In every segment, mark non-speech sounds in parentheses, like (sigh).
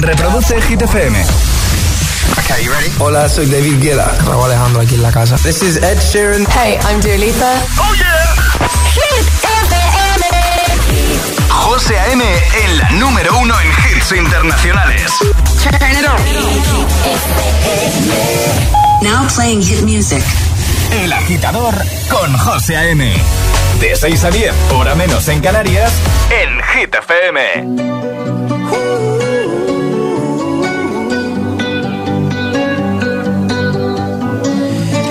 Reproduce Hit FM. Okay, you ready? Hola, soy David Guetta. Raúl Alejandro aquí en la casa. This is Ed Sheeran. Hey, I'm Dua Lipa. ¡Oh, yeah! Hit FM. José A.M. en la número uno en hits internacionales. Turn it on. Now playing hit music. El agitador con José A.M. De 6 a 10, hora menos en Canarias, en Hit FM.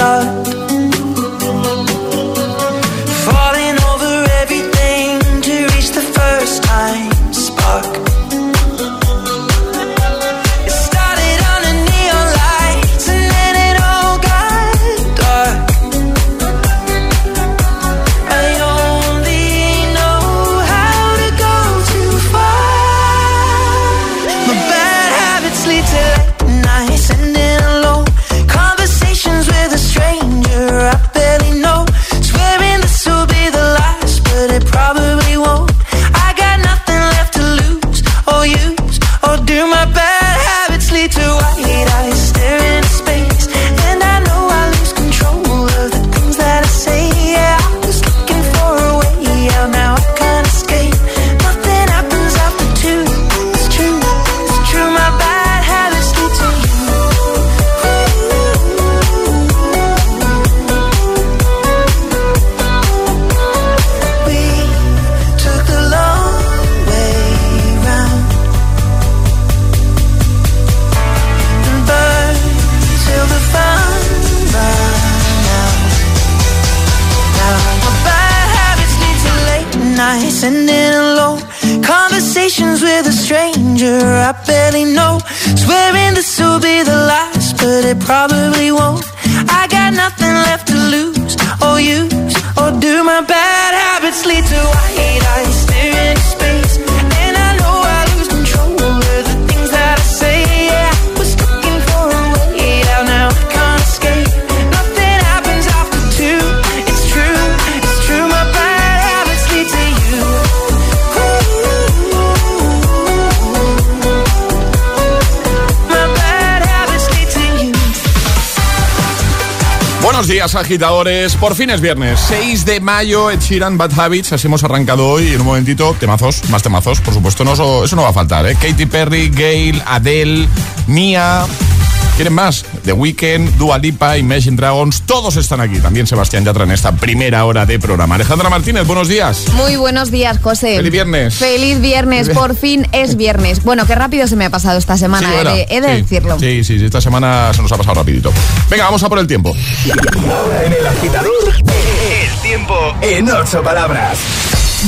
thought días, agitadores. Por fin es viernes, 6 de mayo, Ed Sheeran, Bad Habits. Así hemos arrancado hoy. En un momentito, temazos, más temazos, por supuesto. Eso no va a faltar, ¿eh? Katy Perry, Gail, Adele, Mia. ¿Quieren más? The Weeknd, Dua Lipa, Imagine Dragons, todos están aquí. También Sebastián Yatra en esta primera hora de programa. Alejandra Martínez, buenos días. Muy buenos días, José. Feliz viernes. Feliz viernes, por fin es viernes. Bueno, qué rápido se me ha pasado esta semana, Sí, he de, he de Sí. decirlo. Sí, sí, sí, esta semana se nos ha pasado rapidito. Venga, vamos a por el tiempo. Ahora en el agitador, el tiempo en ocho palabras.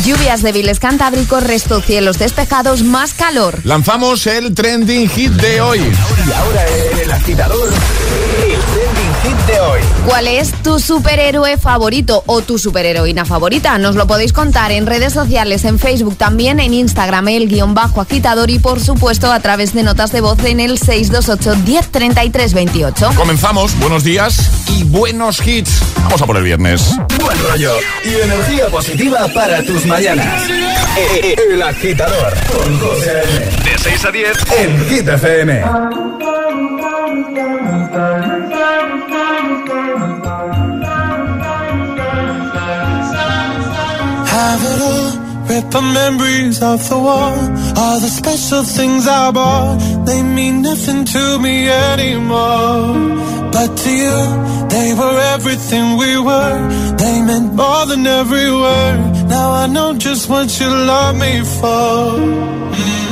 Lluvias débiles cantábricos, resto cielos despejados, más calor. Lanzamos el trending hit de hoy. Y ahora el agitador, hit de hoy. ¿Cuál es tu superhéroe favorito o tu superheroína favorita? Nos lo podéis contar en redes sociales, en Facebook, también en Instagram, el guion bajo agitador y por supuesto a través de notas de voz en el 628 1033 28. Comenzamos, buenos días y buenos hits. Vamos a por el viernes. Buen rollo y energía positiva para tus mañanas. El agitador con José 6 a 10 en Hit FM. Have it all, rip the memories off the wall. All the special things I bought, they mean nothing to me anymore. But to you, they were everything we were. They meant more than every word. Now I know just what you love me for. Mm.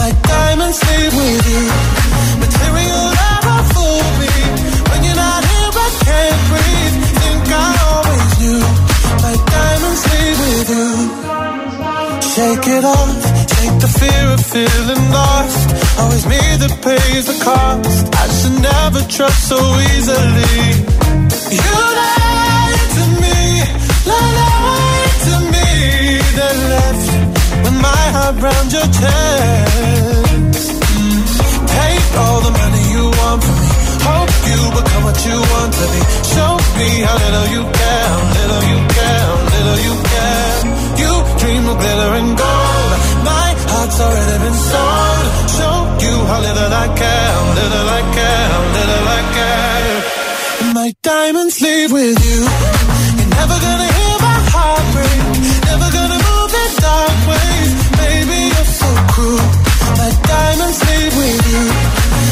My diamonds with you. Material me. When you're not here, I can't breathe. Think I always knew. Diamonds with you. Shake it off, take the fear of feeling lost. Always me that pays the cost. I should never trust so easily. You lied to me, lied to me. Then left my heart round your chest. Take all the money you want from me. Hope you become what you want to be. Show me how little you care, little you care, little you care. You dream of glitter and gold. My heart's already been sold. Show you how little I care, little I care, little I care. My diamonds leave with you. You're never gonna hear so cruel. My diamonds leave with you.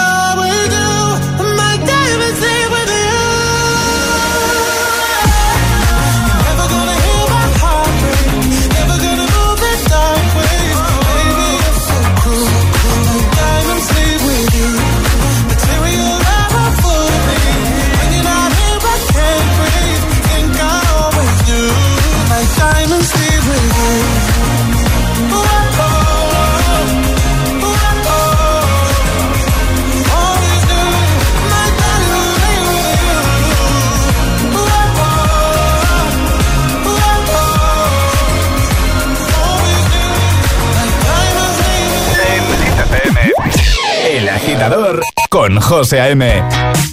con José A.M.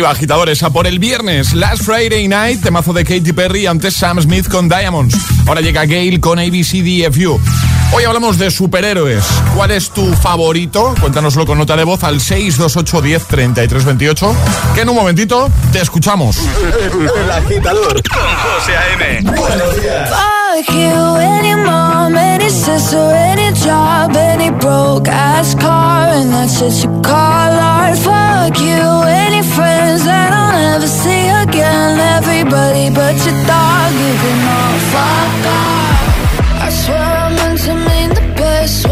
Arriba, agitadores, a por el viernes. Last Friday Night, temazo de Katy Perry, antes Sam Smith con Diamonds. Ahora llega Gail con ABCDFU. Hoy hablamos de superhéroes. ¿Cuál es tu favorito? Cuéntanoslo con nota de voz al 628 10 33 28. Que en un momentito te escuchamos. El agitador con José A.M. Buenos días. Fuck you, any mom, any sister, any job, any broke ass car, and that's what you call art. Fuck you, any friends that I'll never see again. Everybody but your dog, you can all fuck off.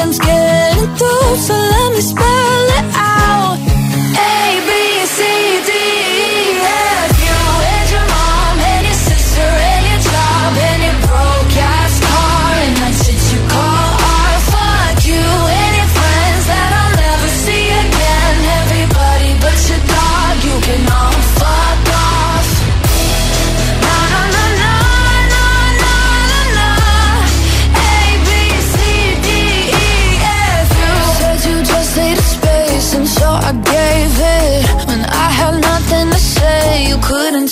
Nothing's getting through. So let me spell it out.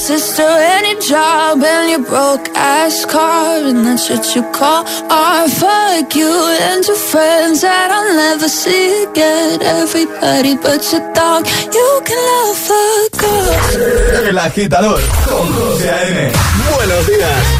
sister your job and your broke ass car and that's what you call art. Fuck you and your friends that I'll never see again. Everybody but your dog, you can love fuck off. El agitador con José A.M. Buenos días.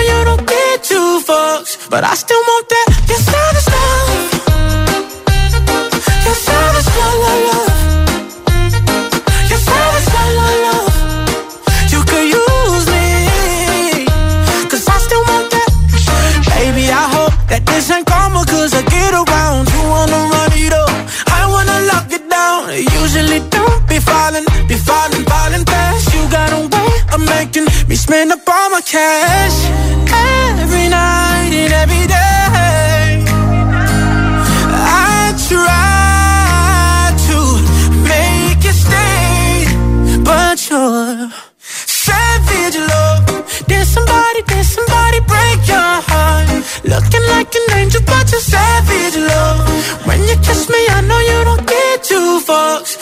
but I still want that. Your savage love. Your savage love, love, love. Your savage love, love, love. You could use me, 'cause I still want that. Baby, I hope that this ain't karma, cause I get around. You wanna run it up, I wanna lock it down. Usually don't be falling, be falling, falling fast. You got a way of making me spend up all my cash.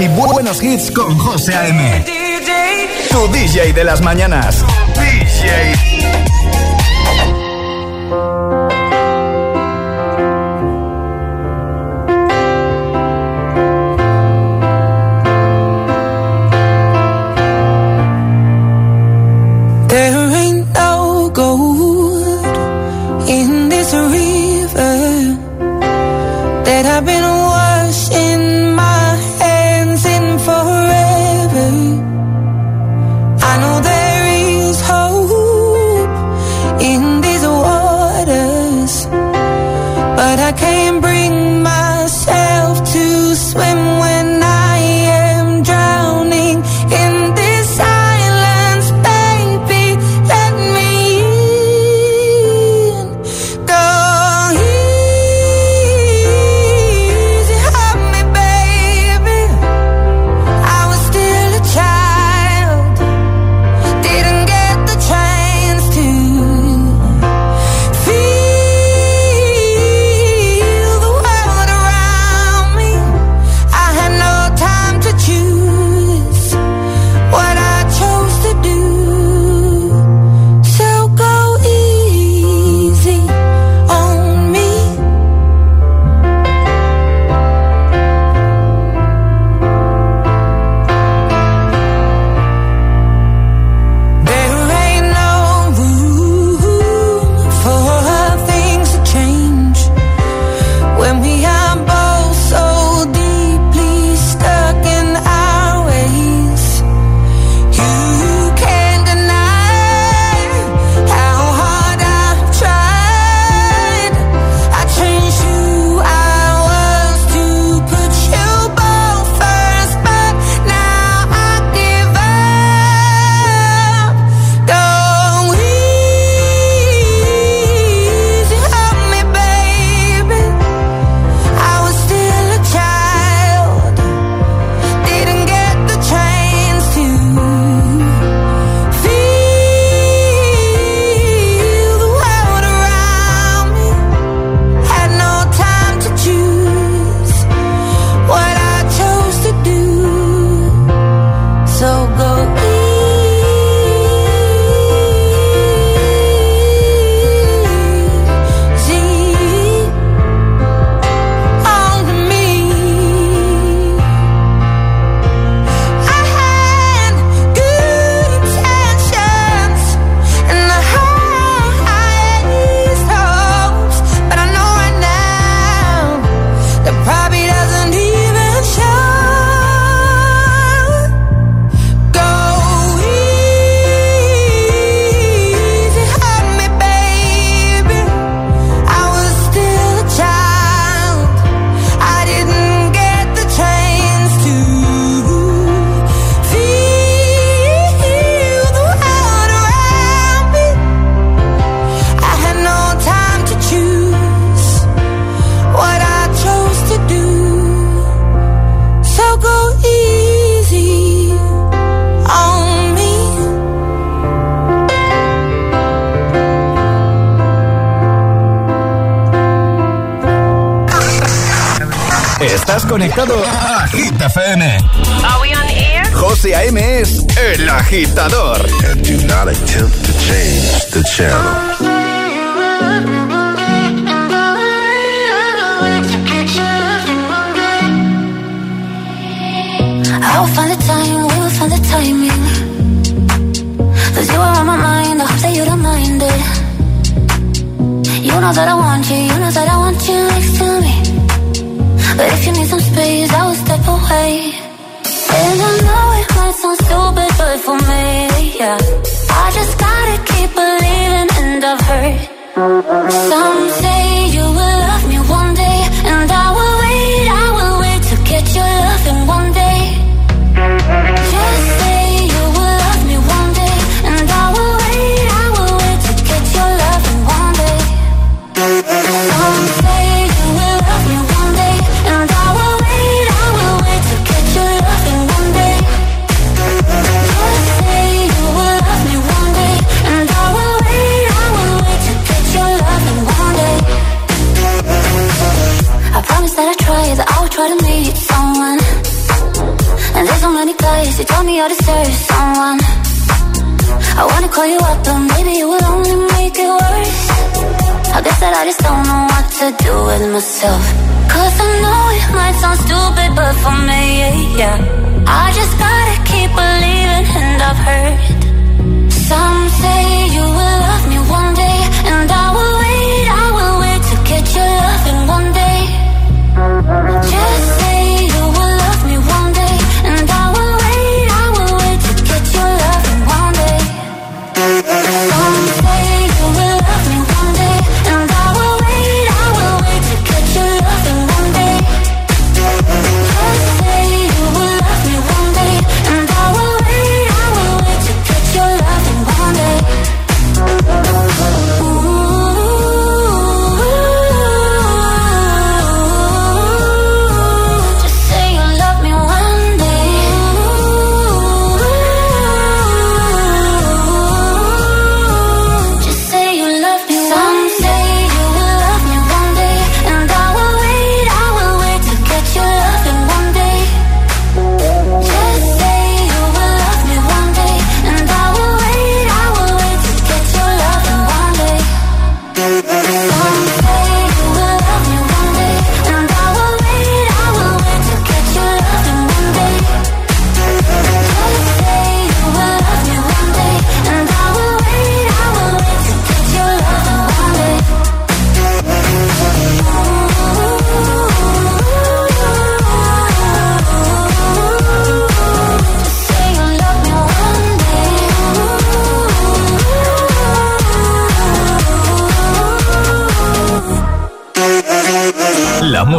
y buenos hits con José A.M. Tu DJ de las mañanas.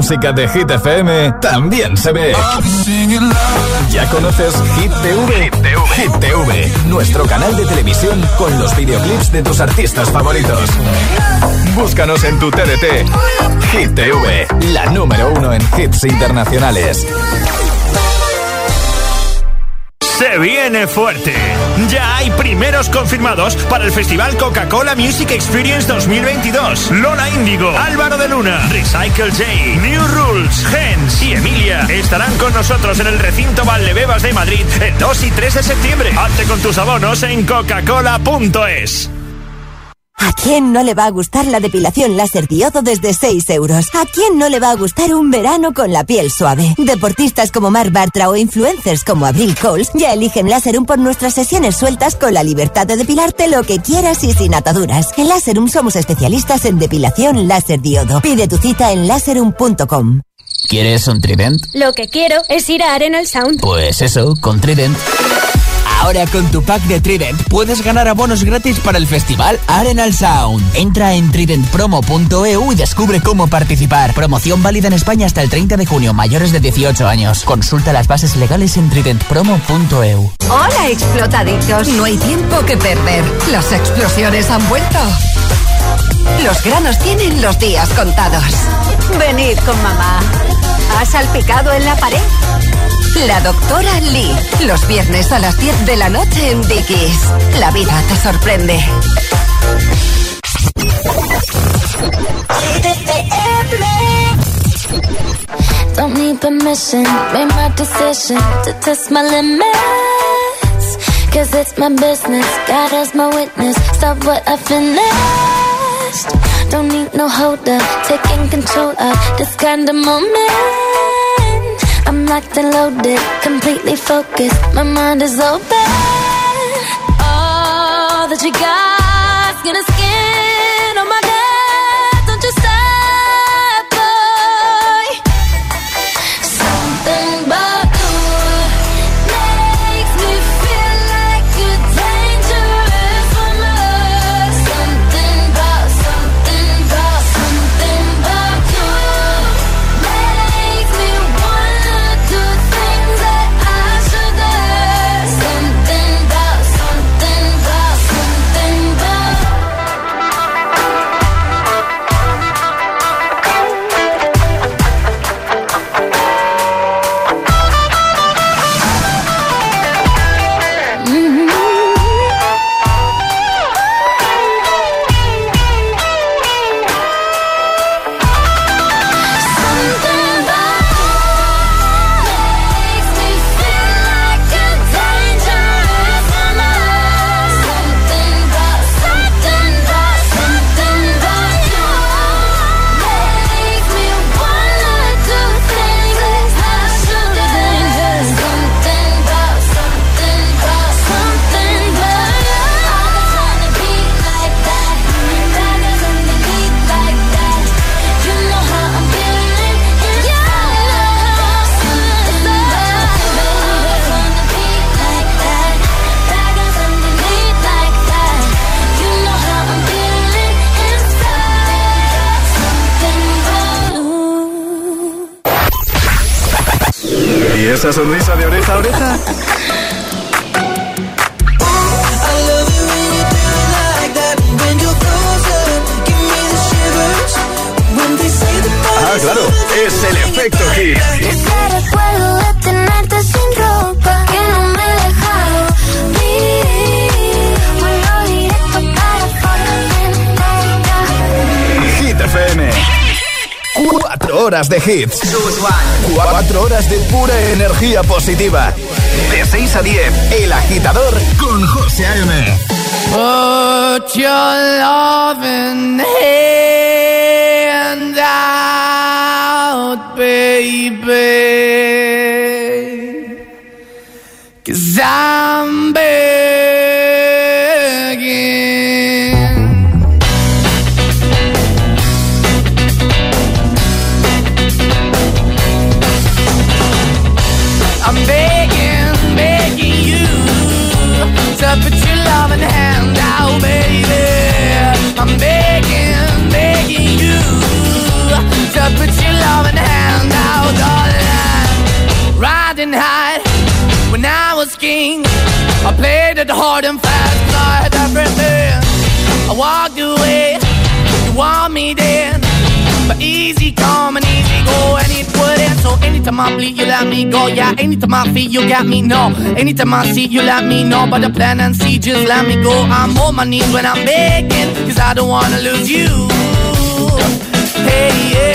Música de Hit FM también se ve. ¿Ya conoces Hit TV? Hit TV, nuestro canal de televisión con los videoclips de tus artistas favoritos. Búscanos en tu TDT. Hit TV, la número uno en hits internacionales. Se viene fuerte. Ya hay primeros confirmados para el Festival Coca-Cola Music Experience 2022. Lola Índigo, Álvaro de Luna, Recycle J, New Rules, Gens y Emilia estarán con nosotros en el recinto Valdebebas de Madrid el 2 y 3 de septiembre. Hazte con tus abonos en coca-cola.es. ¿A quién no le va a gustar la depilación láser diodo desde 6 euros? ¿A quién no le va a gustar un verano con la piel suave? Deportistas como Mar Bartra o influencers como Abril Coles ya eligen Láserum por nuestras sesiones sueltas con la libertad de depilarte lo que quieras y sin ataduras. En Láserum somos especialistas en depilación láser diodo. Pide tu cita en láserum.com. ¿Quieres un Trident? Lo que quiero es ir a Arenal Sound. Pues eso, con Trident. Ahora con tu pack de Trident puedes ganar abonos gratis para el festival Arenal Sound. Entra en tridentpromo.eu y descubre cómo participar. Promoción válida en España hasta el 30 de junio, mayores de 18 años. Consulta las bases legales en tridentpromo.eu. Hola, explotaditos. No hay tiempo que perder. Las explosiones han vuelto. Los granos tienen los días contados. Venid con mamá. ¿Has salpicado en la pared? La doctora Lee. Los viernes a las 10 de la noche en Dickies. La vida te sorprende. Don't need permission, made my decision to test my limits. Cause it's my business, God as my witness. Stop what I Don't need no holder, taking control of this kind of moment. I'm locked and loaded, completely focused. My mind is open. All that you got's de hits. Cuatro horas de pura energía positiva. And I had everything. I walked away, you want me then. But easy come and easy go, and it wouldn't. So anytime I bleed, you let me go. Yeah, anytime I feel, you got me. No, anytime I see, you let me know. But the plan and see, just let me go. I'm on my knees when I'm begging, cause I don't wanna lose you. Hey, yeah,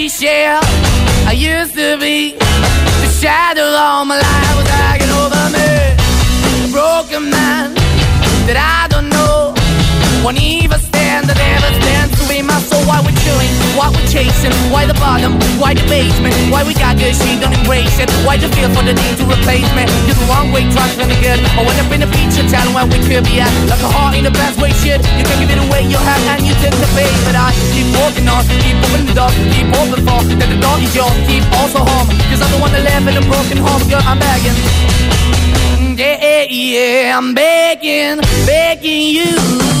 Empty shell I used to be. The shadow all my life was hanging over me. A broken man that I don't know. Won't even stand, that never stands to be my soul. Why we chewing? Why we chasing? Why the bottom? Why the basement? Why we got good, she don't embrace it? Why the feel for the need to replace me? You're the wrong way, trying to good. I went up in the feature town where we could be at. Like a heart in the best way, shit. You can give it away, you have, and you take the bait. But I keep walking on, keep opening the door, keep open for that the door is yours. Keep also home, cause I'm the one that live in a broken home, girl. I'm begging. Mm, yeah, yeah, I'm begging, begging you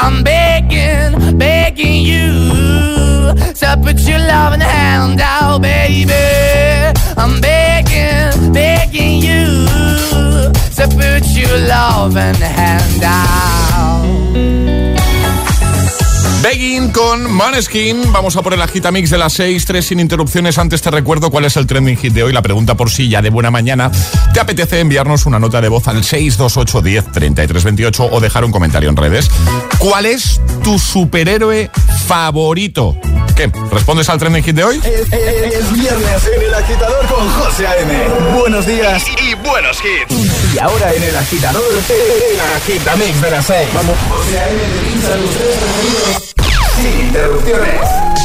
I'm begging, begging you to put your loving hand out, baby. I'm begging, begging you to put your loving hand out. Begging con Maneskin. Vamos a por el agitamix de las 6, 3 sin interrupciones. Antes te recuerdo cuál es el trending hit de hoy. La pregunta por si ya de buena mañana te apetece enviarnos una nota de voz al 628 10 33 28 o dejar un comentario en redes. ¿Cuál es tu superhéroe favorito? ¿Qué? ¿Respondes al trending hit de hoy? Es, es- es viernes en el agitador con José A.M. Buenos días y, buenos hits. Y ahora en el agitador, el agitamix de las 6. Vamos, José A.M. interrupciones.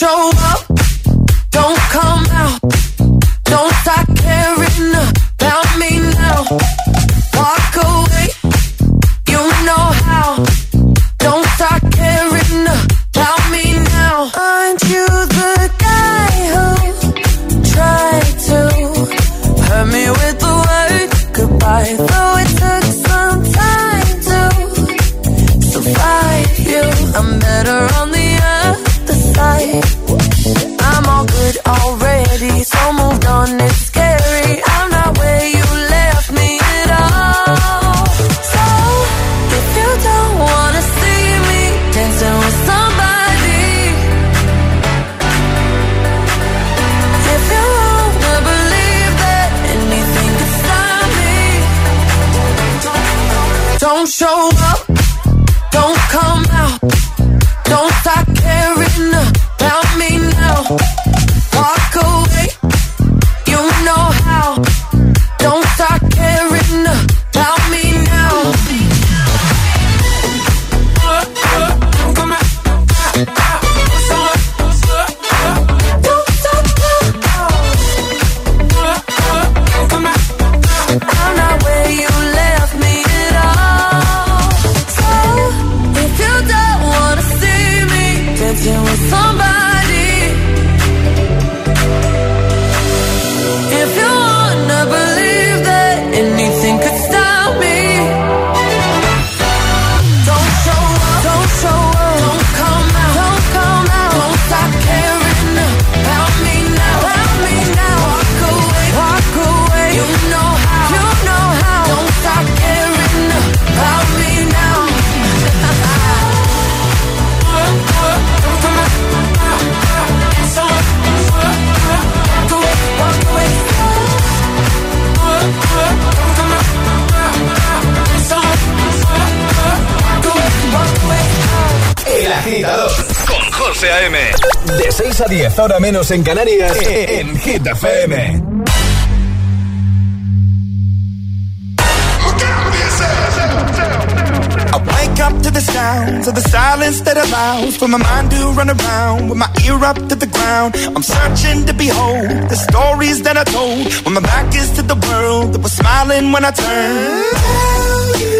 So 6 a 10, ahora menos en Canarias, en Hit FM. I wake up to the sounds of the silence that allows for my mind to run around with my ear up to the ground. I'm searching to behold the stories that I told when my back is to the world that was smiling when I turned.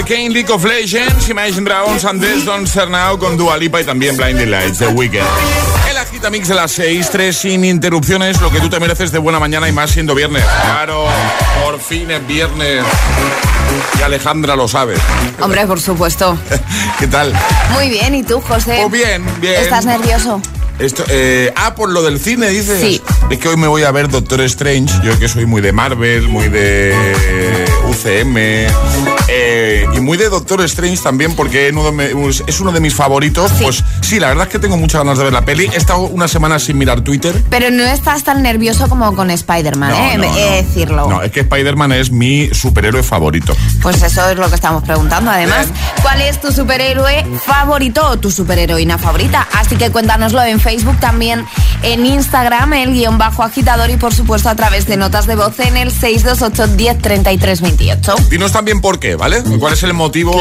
Desde Arcane League of Legends, Imagine Dragons, Andes, Don't Start Now con Dua Lipa y también Blinding Lights, The Weeknd. El agita mix de las 6, 3 sin interrupciones, lo que tú te mereces de buena mañana y más siendo viernes. Claro, por fin es viernes. Y Alejandra lo sabe. Hombre, por supuesto. (laughs) ¿Qué tal? Muy bien, ¿y tú, José? Pues bien, bien. ¿Estás nervioso? Esto, eh, ah, por lo del cine, dices. Sí. Es que hoy me voy a ver Doctor Strange. Yo que soy muy de Marvel, muy de UCM. eh, y muy de Doctor Strange también, porque es uno de, es uno de mis favoritos. Pues sí, la verdad es que tengo muchas ganas de ver la peli. He estado una semana sin mirar Twitter. Pero no estás tan nervioso como con Spider-Man, No, ¿eh? no, He de no. decirlo. No, es que Spider-Man es mi superhéroe favorito. Pues eso es lo que estamos preguntando. Además, ¿cuál es tu superhéroe favorito o tu superheroína favorita? Así que cuéntanoslo en Facebook, también en Instagram, el guion bajo agitador y por supuesto a través de notas de voz en el 628 10 33 28. Dinos también por qué, ¿vale? ¿Cuál es el motivo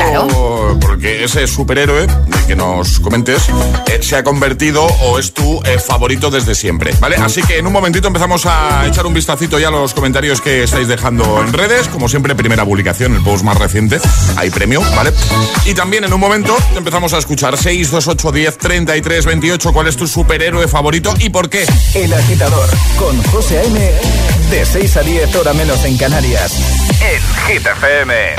por que ese superhéroe del que nos comentes eh, se ha convertido o es tu eh, favorito desde siempre, ¿vale? Así que en un momentito empezamos a echar un vistacito ya a los comentarios que estáis dejando en redes. Como siempre, primera publicación, el post más reciente. Hay premio, ¿vale? Y también en un momento empezamos a escuchar 628 10 33 28. ¿Cuál es tu superhéroe favorito y por qué? El agitador con José A.M. De 6 a 10, hora menos en Canarias. En Hit FM.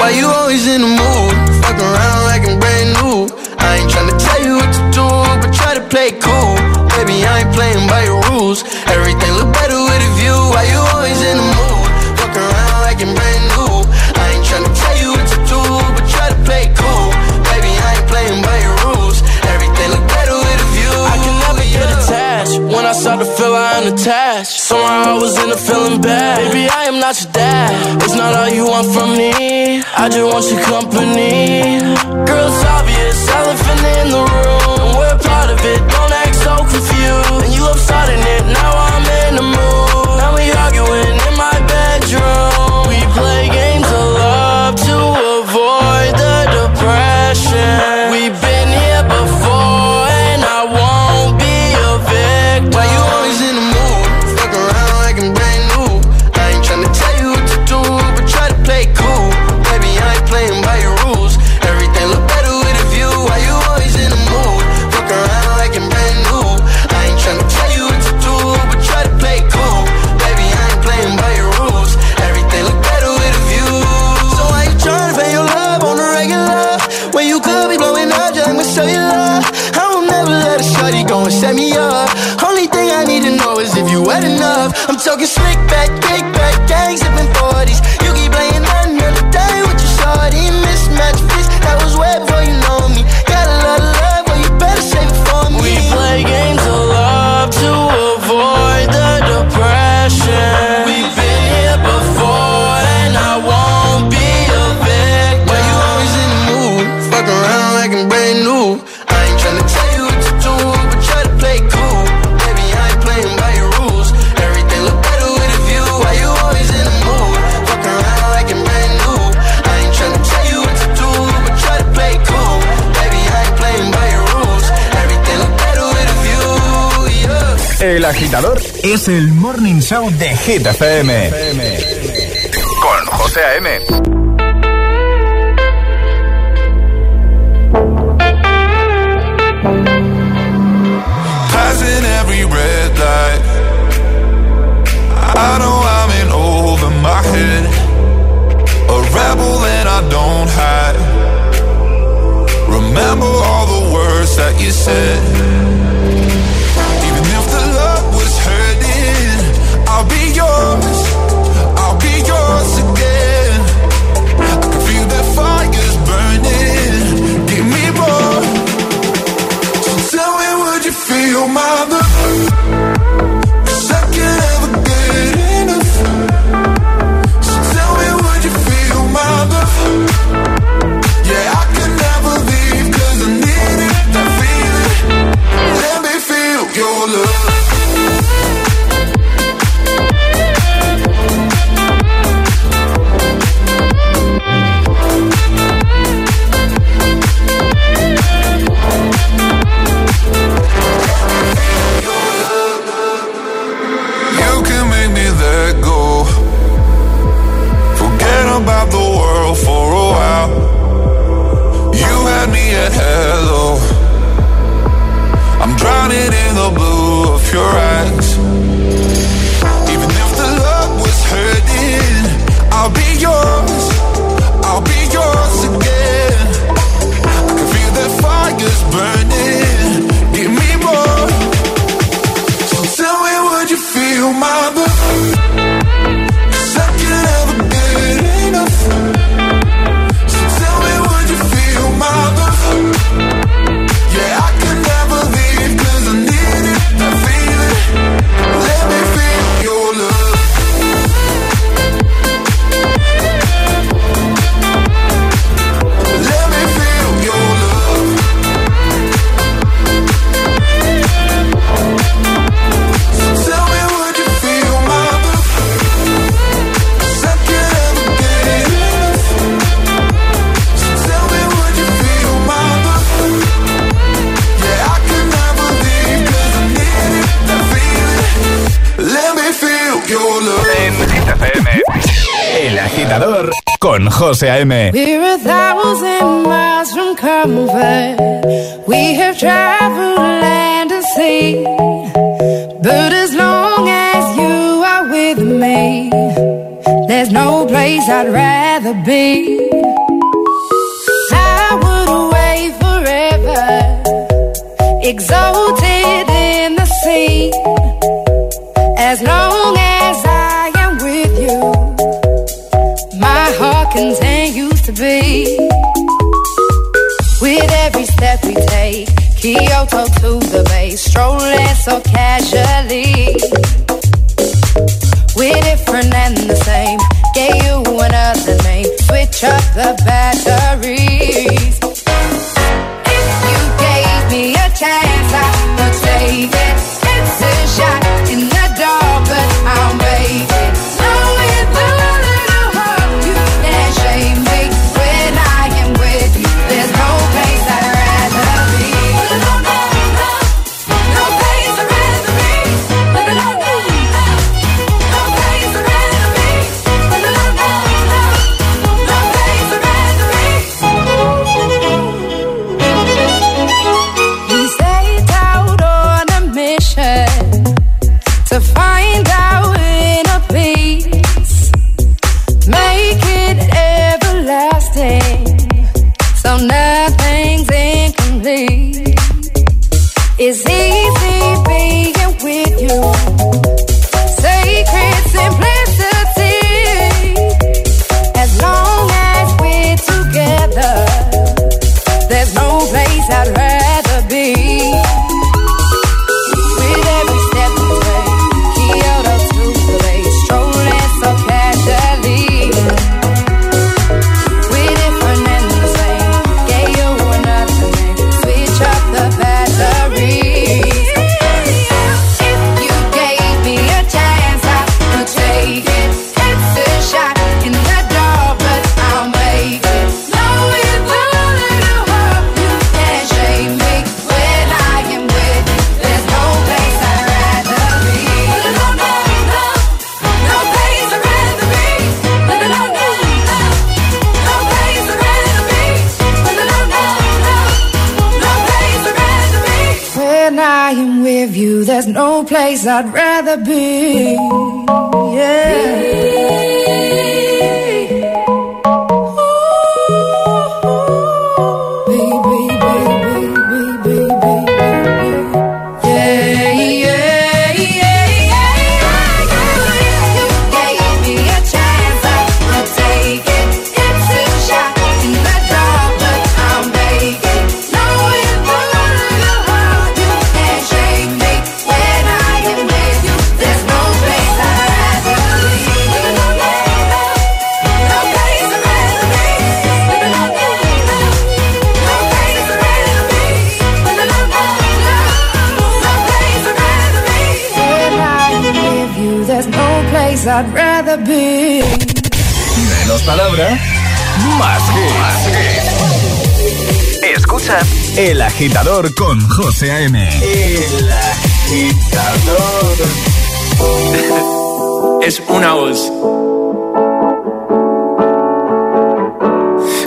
Why you always in the mood? Fuck around like I'm brand new. I ain't tryna tell you what to do, but try to play cool. Baby, I ain't playing by your rules. Somehow I was in a feeling bad. Baby, I am not your dad. It's not all you want from me. I just want your company. Girl, it's obvious, elephant in agitador es el Morning Show de Hit FM. Con José A.M. Passing every red light. I know I'm in over my head. A rebel that I don't hide. Remember all the words that you said. the blue of your eyes. José A.M. We're a thousand miles from comfort. We have traveled land and sea. But as long as you are with me, there's no place I'd rather be. I would away forever. Exhausted. I'd rather be. Menos palabra, más hits. Escucha El Agitador con José A.M. El Agitador. (laughs) es una voz.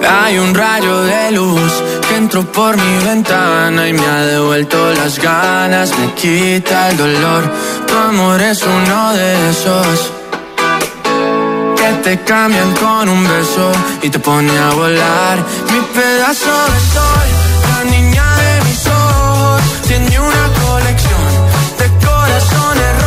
Hay un rayo de luz que entró por mi ventana y me ha devuelto las ganas, me quita el dolor. Tu amor es uno de esos te cambian con un beso y te pone a volar. Mi pedazo de sol, la niña de mis ojos, tiene una colección de corazones rotos.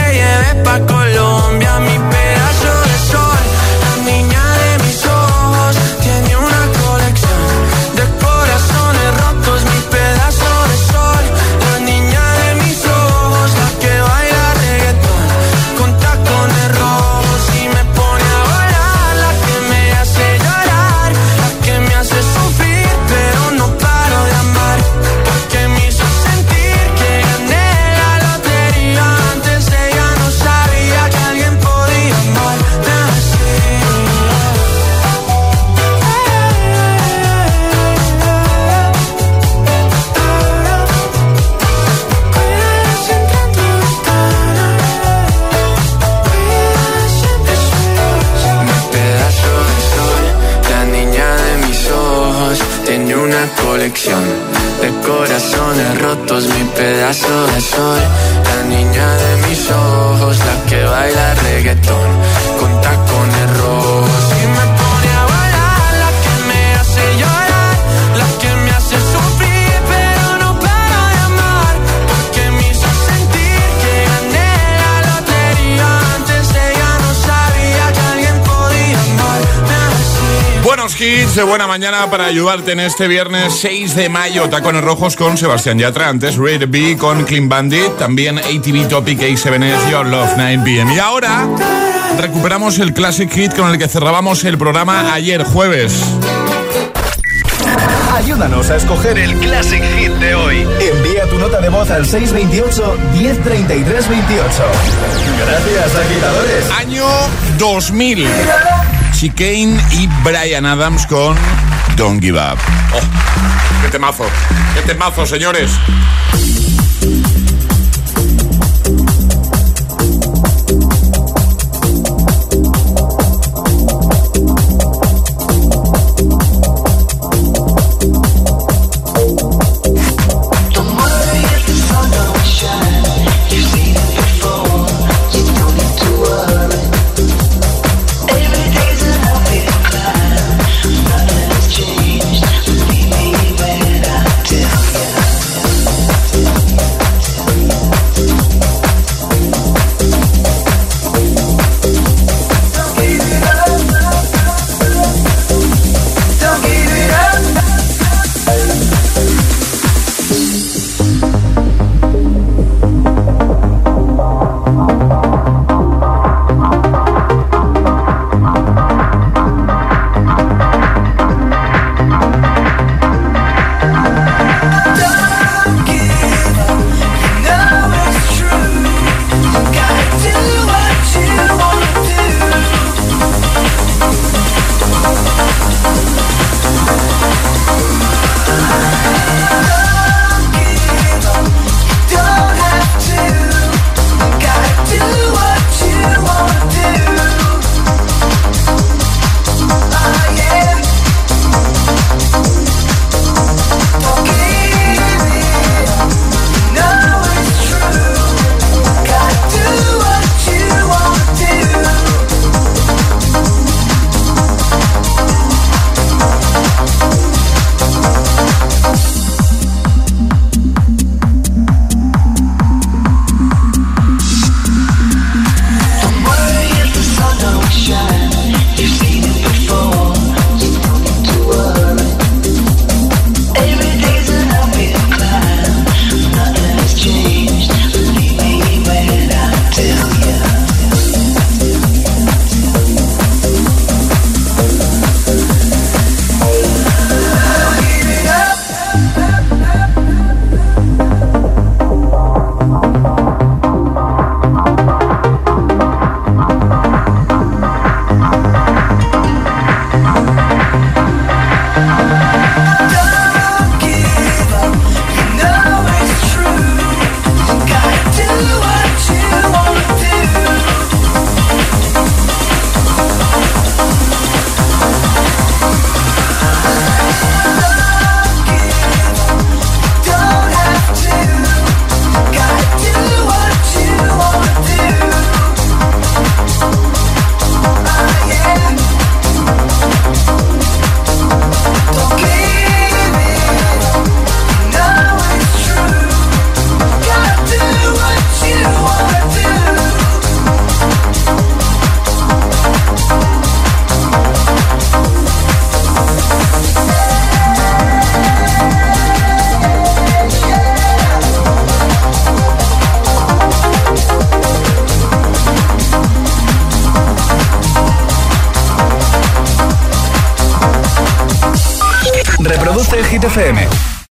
para ayudarte en este viernes 6 de mayo. Tacones rojos con Sebastián Yatra. Antes, Red B con Clean Bandit. También ATV Topic A7S Your Love 9 PM. Y ahora recuperamos el classic hit con el que cerrábamos el programa ayer jueves. Ayúdanos a escoger el Classic Hit de hoy. Envía tu nota de voz al 628 1033 28. Gracias, agitadores. Año 2000. Chicane y Brian Adams con Don't Give Up. Oh, ¡Qué temazo! ¡Qué temazo, señores!